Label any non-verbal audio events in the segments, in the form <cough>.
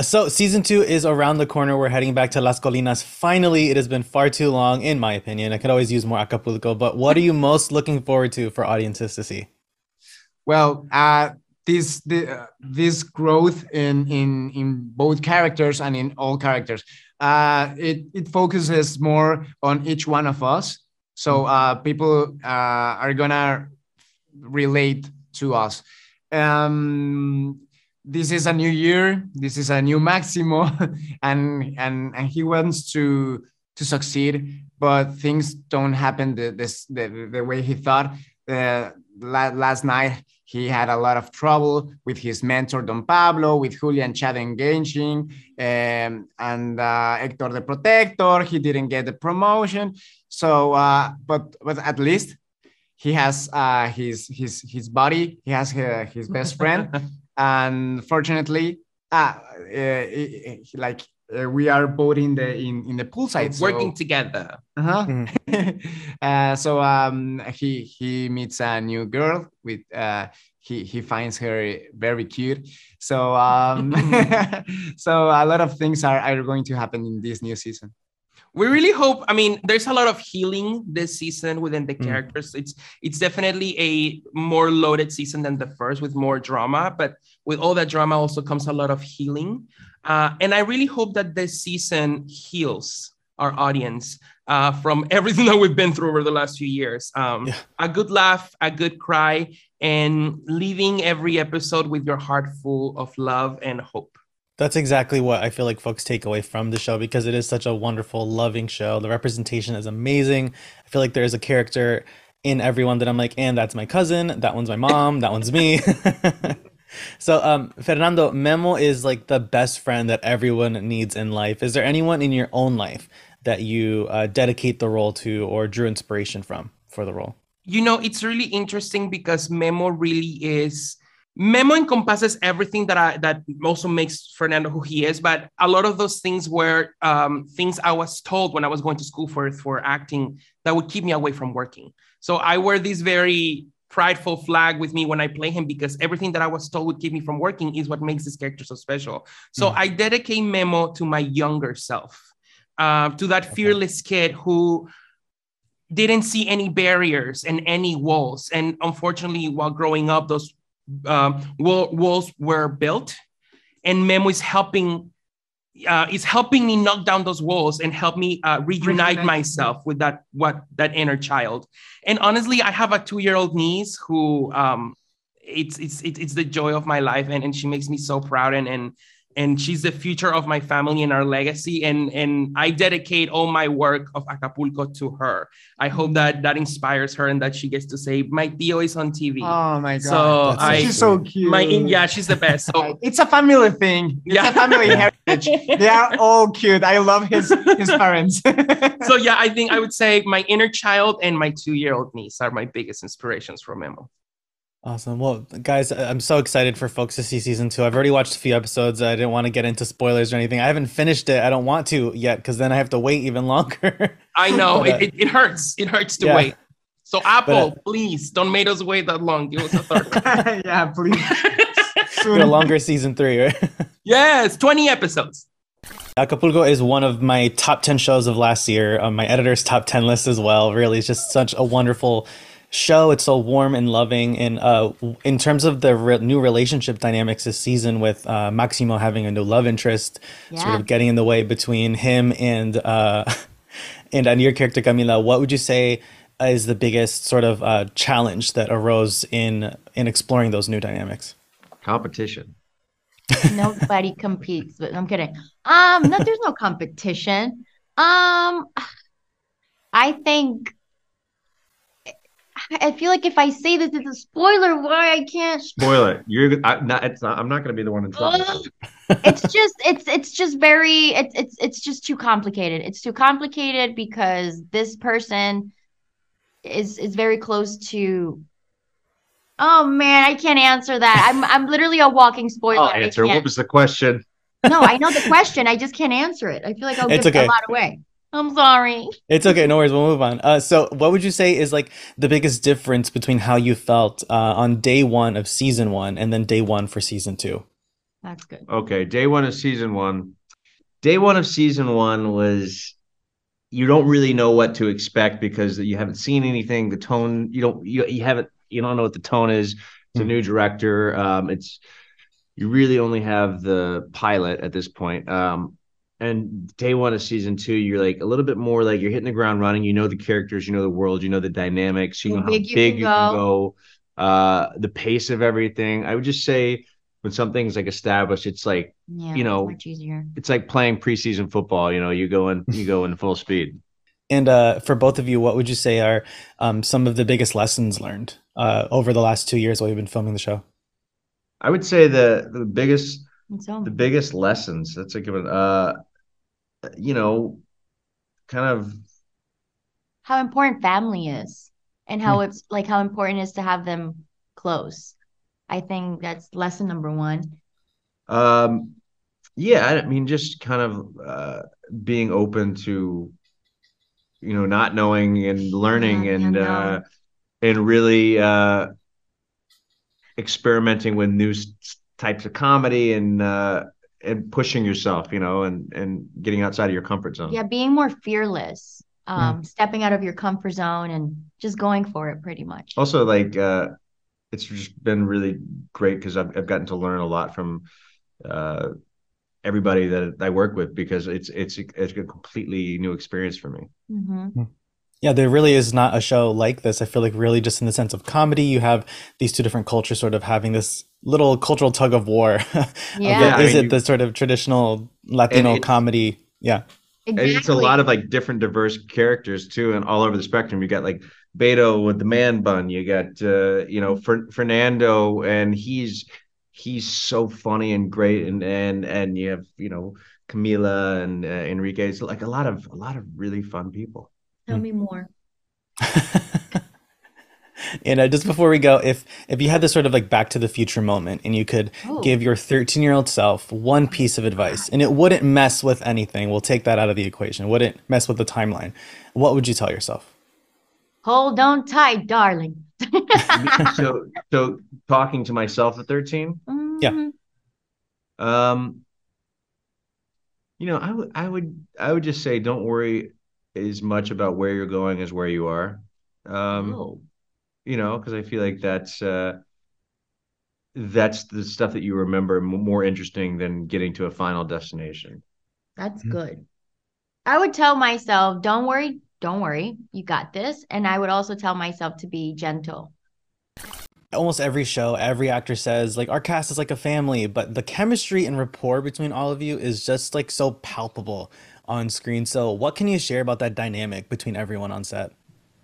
So season two is around the corner. We're heading back to Las Colinas. Finally, it has been far too long, in my opinion. I could always use more Acapulco, but what are you most looking forward to for audiences to see? Well, uh, this the, uh, this growth in in in both characters and in all characters, uh, it it focuses more on each one of us. So uh, people uh, are gonna relate to us. Um, this is a new year this is a new maximo <laughs> and and and he wants to to succeed but things don't happen the this the, the way he thought. Uh, last night he had a lot of trouble with his mentor don pablo with julian chad engaging um, and uh, hector the protector he didn't get the promotion. So uh, but but at least he has uh, his his his body he has uh, his best friend <laughs> and fortunately, ah, uh, like uh, we are both in the in, in the poolside so working together uh-huh. Mm. <laughs> uh, so um he he meets a new girl with uh he he finds her very cute so um <laughs> <laughs> so a lot of things are, are going to happen in this new season we really hope i mean there's a lot of healing this season within the mm. characters it's it's definitely a more loaded season than the first with more drama but with all that drama also comes a lot of healing uh, and i really hope that this season heals our audience uh, from <laughs> everything that we've been through over the last few years um, yeah. a good laugh a good cry and leaving every episode with your heart full of love and hope that's exactly what I feel like folks take away from the show because it is such a wonderful, loving show. The representation is amazing. I feel like there is a character in everyone that I'm like, and that's my cousin, that one's my mom, that one's me. <laughs> so, um, Fernando, Memo is like the best friend that everyone needs in life. Is there anyone in your own life that you uh, dedicate the role to or drew inspiration from for the role? You know, it's really interesting because Memo really is Memo encompasses everything that I that also makes Fernando who he is, but a lot of those things were um, things I was told when I was going to school for for acting that would keep me away from working. So I wear this very prideful flag with me when I play him because everything that I was told would keep me from working is what makes this character so special. So mm. I dedicate Memo to my younger self, uh, to that fearless kid who didn't see any barriers and any walls. And unfortunately, while growing up, those um, wall, walls were built, and Memo is helping uh, is helping me knock down those walls and help me uh, reunite myself with that what that inner child. And honestly, I have a two year old niece who um, it's it's it's the joy of my life, and, and she makes me so proud and and and she's the future of my family and our legacy and and i dedicate all my work of acapulco to her. I hope that that inspires her and that she gets to say my tío is on tv oh my god. So I, she's so cute. my yeah she's the best. So <laughs> it's a family thing. It's yeah. a family <laughs> heritage. They are all cute. I love his his parents. <laughs> So yeah i think i would say my inner child and my two-year-old niece are my biggest inspirations for memo Awesome. Well, guys, I'm so excited for folks to see season two. I've already watched a few episodes. I didn't want to get into spoilers or anything. I haven't finished it. I don't want to yet because then I have to wait even <laughs> longer. I know but, uh, it, it, hurts. It hurts to yeah. wait. So Apple, but, uh, please don't make us wait that long. Give us a third. <laughs> yeah, please. <laughs> a longer season three, right? yes, 20 episodes. Acapulco is one of my top 10 shows of last year, on my editor's top 10 list as well. Really, it's just such a wonderful show. It's so warm and loving. And uh, in terms of the re- new relationship dynamics this season, with uh, Maximo having a new love interest, yeah. sort of getting in the way between him and uh, <laughs> and, and your character Camila, what would you say is the biggest sort of uh, challenge that arose in in exploring those new dynamics? Competition. Nobody <laughs> competes, but I'm kidding. Um, no, there's no competition. Um, I think I feel like if I say this, it's a spoiler. Why I can't spoil it? You're I, not. It's not. I'm not going to be the one to tell. Oh. it's just. It's. It's just very. It's. It's. It's just too complicated. It's too complicated because this person is is very close to. Oh man, I can't answer that. I'm. I'm literally a walking spoiler. I'll answer. What was the question? No, I know the question. I just can't answer it. I feel like I'll it's give okay. a lot away. I'm sorry. It's okay. No worries. We'll move on. Uh, so, what would you say is like the biggest difference between how you felt uh, on day one of season one and then day one for season two? That's good. Okay, day one of season one. Day one of season one was you don't really know what to expect because you haven't seen anything. The tone you don't you, you haven't you don't know what the tone is. It's a Hmm. new director. Um, it's you really only have the pilot at this point. Um, and day one of season two, you're like a little bit more like you're hitting the ground running. You know the characters, you know the world, you know the dynamics, you How know how big you big can you can go. go, uh, the pace of everything. I would just say when something's like established, it's like Yeah, You know, much easier. it's like playing preseason football. You know, you go in, you go in full <laughs> speed. And uh, for both of you, what would you say are um, some of the biggest lessons learned uh, over the last two years while you've been filming the show? I would say the the biggest so the biggest lessons. That's a good one. Uh, you know, kind of how important family is and how Hmm. it's like how important it is to have them close. I think that's lesson number one. Um, yeah, I mean, just kind of uh, being open to, you know, not knowing and learning Yeah, and uh, and really uh, experimenting with new types of comedy and uh, and pushing yourself, you know, and and getting outside of your comfort zone. Yeah, being more fearless, um, stepping out of your comfort zone and just going for it pretty much. Also, like uh, it's just been really great because I've I've gotten to learn a lot from uh, everybody that I work with because it's it's it's a completely new experience for me. hmm Yeah, there really is not a show like this. I feel like really just in the sense of comedy, you have these two different cultures sort of having this little cultural tug of war. <laughs> of Yeah. the- Yeah, I is mean, it the sort of traditional Latino it's- comedy? Yeah. And it's a lot of like different diverse characters too and all over the spectrum you got like beto with the man bun you got uh you know Fer- fernando and he's he's so funny and great and and and you have you know camila and uh, enrique it's like a lot of a lot of really fun people Tell me more. <laughs> And uh, just before we go, if if you had this sort of like back to the future moment and you could Oh. give your 13 year old self one piece of advice and it wouldn't mess with anything, we'll take that out of the equation, it wouldn't mess with the timeline, what would you tell yourself? Hold on tight, darling. <laughs> so <laughs> so talking to myself at 13 Yeah. Mhm. Um, you know, I would, I would, I would just say, don't worry as much about where you're going as where you are. Um, Oh. You know, because I feel like that's uh, that's the stuff that you remember more interesting than getting to a final destination. That's Mhm. good. I would tell myself, don't worry, don't worry, you got this. And I would also tell myself to be gentle. Almost every show, every actor says, like, our cast is like a family, but the chemistry and rapport between all of you is just like so palpable on screen. So, what can you share about that dynamic between everyone on set?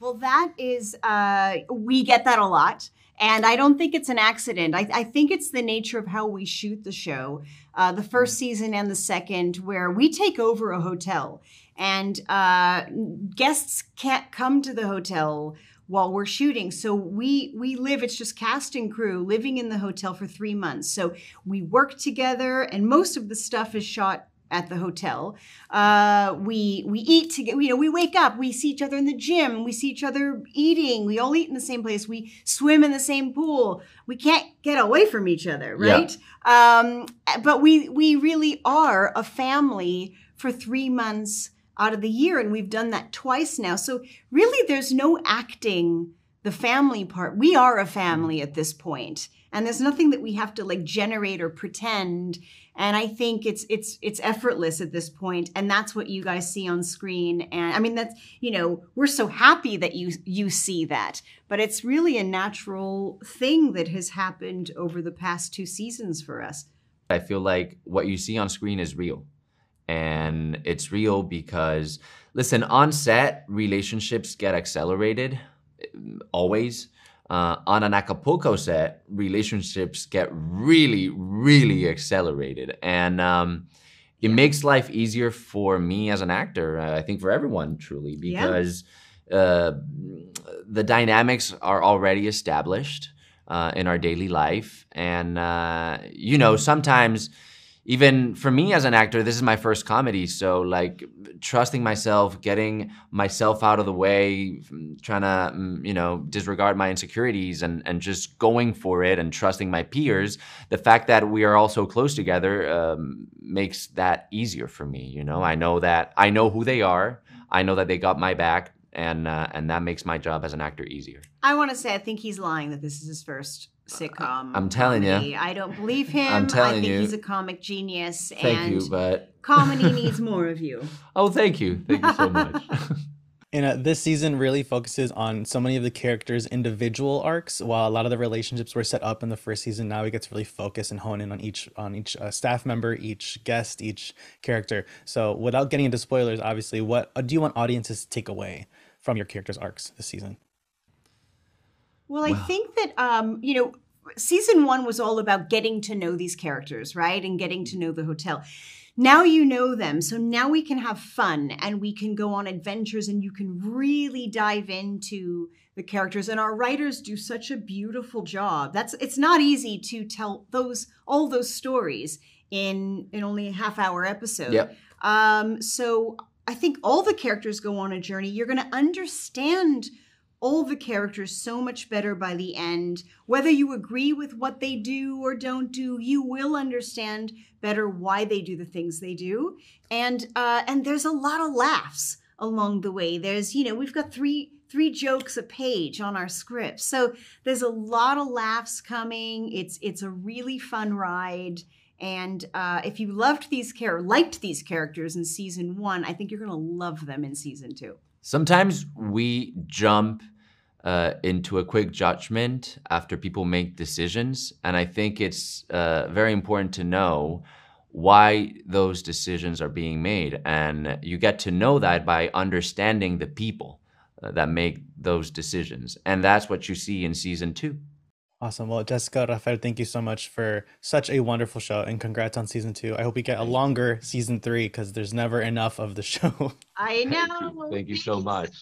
Well, that is, uh, we get that a lot. And I don't think it's an accident. I, I think it's the nature of how we shoot the show, uh, the first season and the second, where we take over a hotel and uh, guests can't come to the hotel while we're shooting. So we we live. It's just cast and crew living in the hotel for three months. So we work together, and most of the stuff is shot at the hotel. Uh, we we eat together. You know, we wake up, we see each other in the gym, we see each other eating. We all eat in the same place. We swim in the same pool. We can't get away from each other, Yeah. right? Um, but we we really are a family for three months out of the year, and we've done that twice now. So really, there's no acting the family part. We are a family at this point, and there's nothing that we have to like generate or pretend and i think it's it's it's effortless at this point and that's what you guys see on screen and i mean that's you know we're so happy that you you see that but it's really a natural thing that has happened over the past two seasons for us I feel like what you see on screen is real. And it's real because, listen, on set, relationships get accelerated always. Uh, on an Acapulco set, relationships get really, really accelerated. And um, it makes life easier for me as an actor, uh, I think for everyone, truly, Yeah. because uh, the dynamics are already established uh, in our daily life. And, uh, you know, sometimes even for me as an actor, this is my first comedy. So, like, trusting myself, getting myself out of the way, trying to, mm, you know, disregard my insecurities and, and just going for it and trusting my peers. The fact that we are all so close together um, makes that easier for me. You know, I know that I know who they are, I know that they got my back. And uh, and that makes my job as an actor easier. I want to say I think he's lying that this is his first sitcom. I'm telling comedy. you. I don't believe <laughs> him. I'm telling I think you. he's a comic genius. Thank and you, but comedy <laughs> needs more of you. oh, thank you, thank you so much. <laughs> And uh, this season really focuses on so many of the characters' individual arcs. While a lot of the relationships were set up in the first season, now we get to really focus and hone in on each on each uh, staff member, each guest, each character. So, without getting into spoilers, obviously, what uh, do you want audiences to take away from your characters' arcs this season? Well, I think that um, you know, season one was all about getting to know these characters, right? And getting to know the hotel. Now you know them, so now we can have fun and we can go on adventures and you can really dive into the characters. And our writers do such a beautiful job. That's it's not easy to tell those all those stories in in only a half hour episode. Yep. Um, so I think all the characters go on a journey. You're going to understand all the characters so much better by the end. Whether you agree with what they do or don't do, you will understand better why they do the things they do. And uh, and there's a lot of laughs along the way. There's you know we've got three three jokes a page on our script, so there's a lot of laughs coming. It's it's a really fun ride. And uh, if you loved these char- liked these characters in season one, I think you're going to love them in season two. Sometimes we jump uh, into a quick judgment after people make decisions. And I think it's uh, very important to know why those decisions are being made. And you get to know that by understanding the people uh, that make those decisions. And that's what you see in season two. Awesome. Well, Jessica, Rafael, thank you so much for such a wonderful show and congrats on season two. I hope we get a longer season three because there's never enough of the <laughs> show. I know. Thank you, thank you so <laughs> much.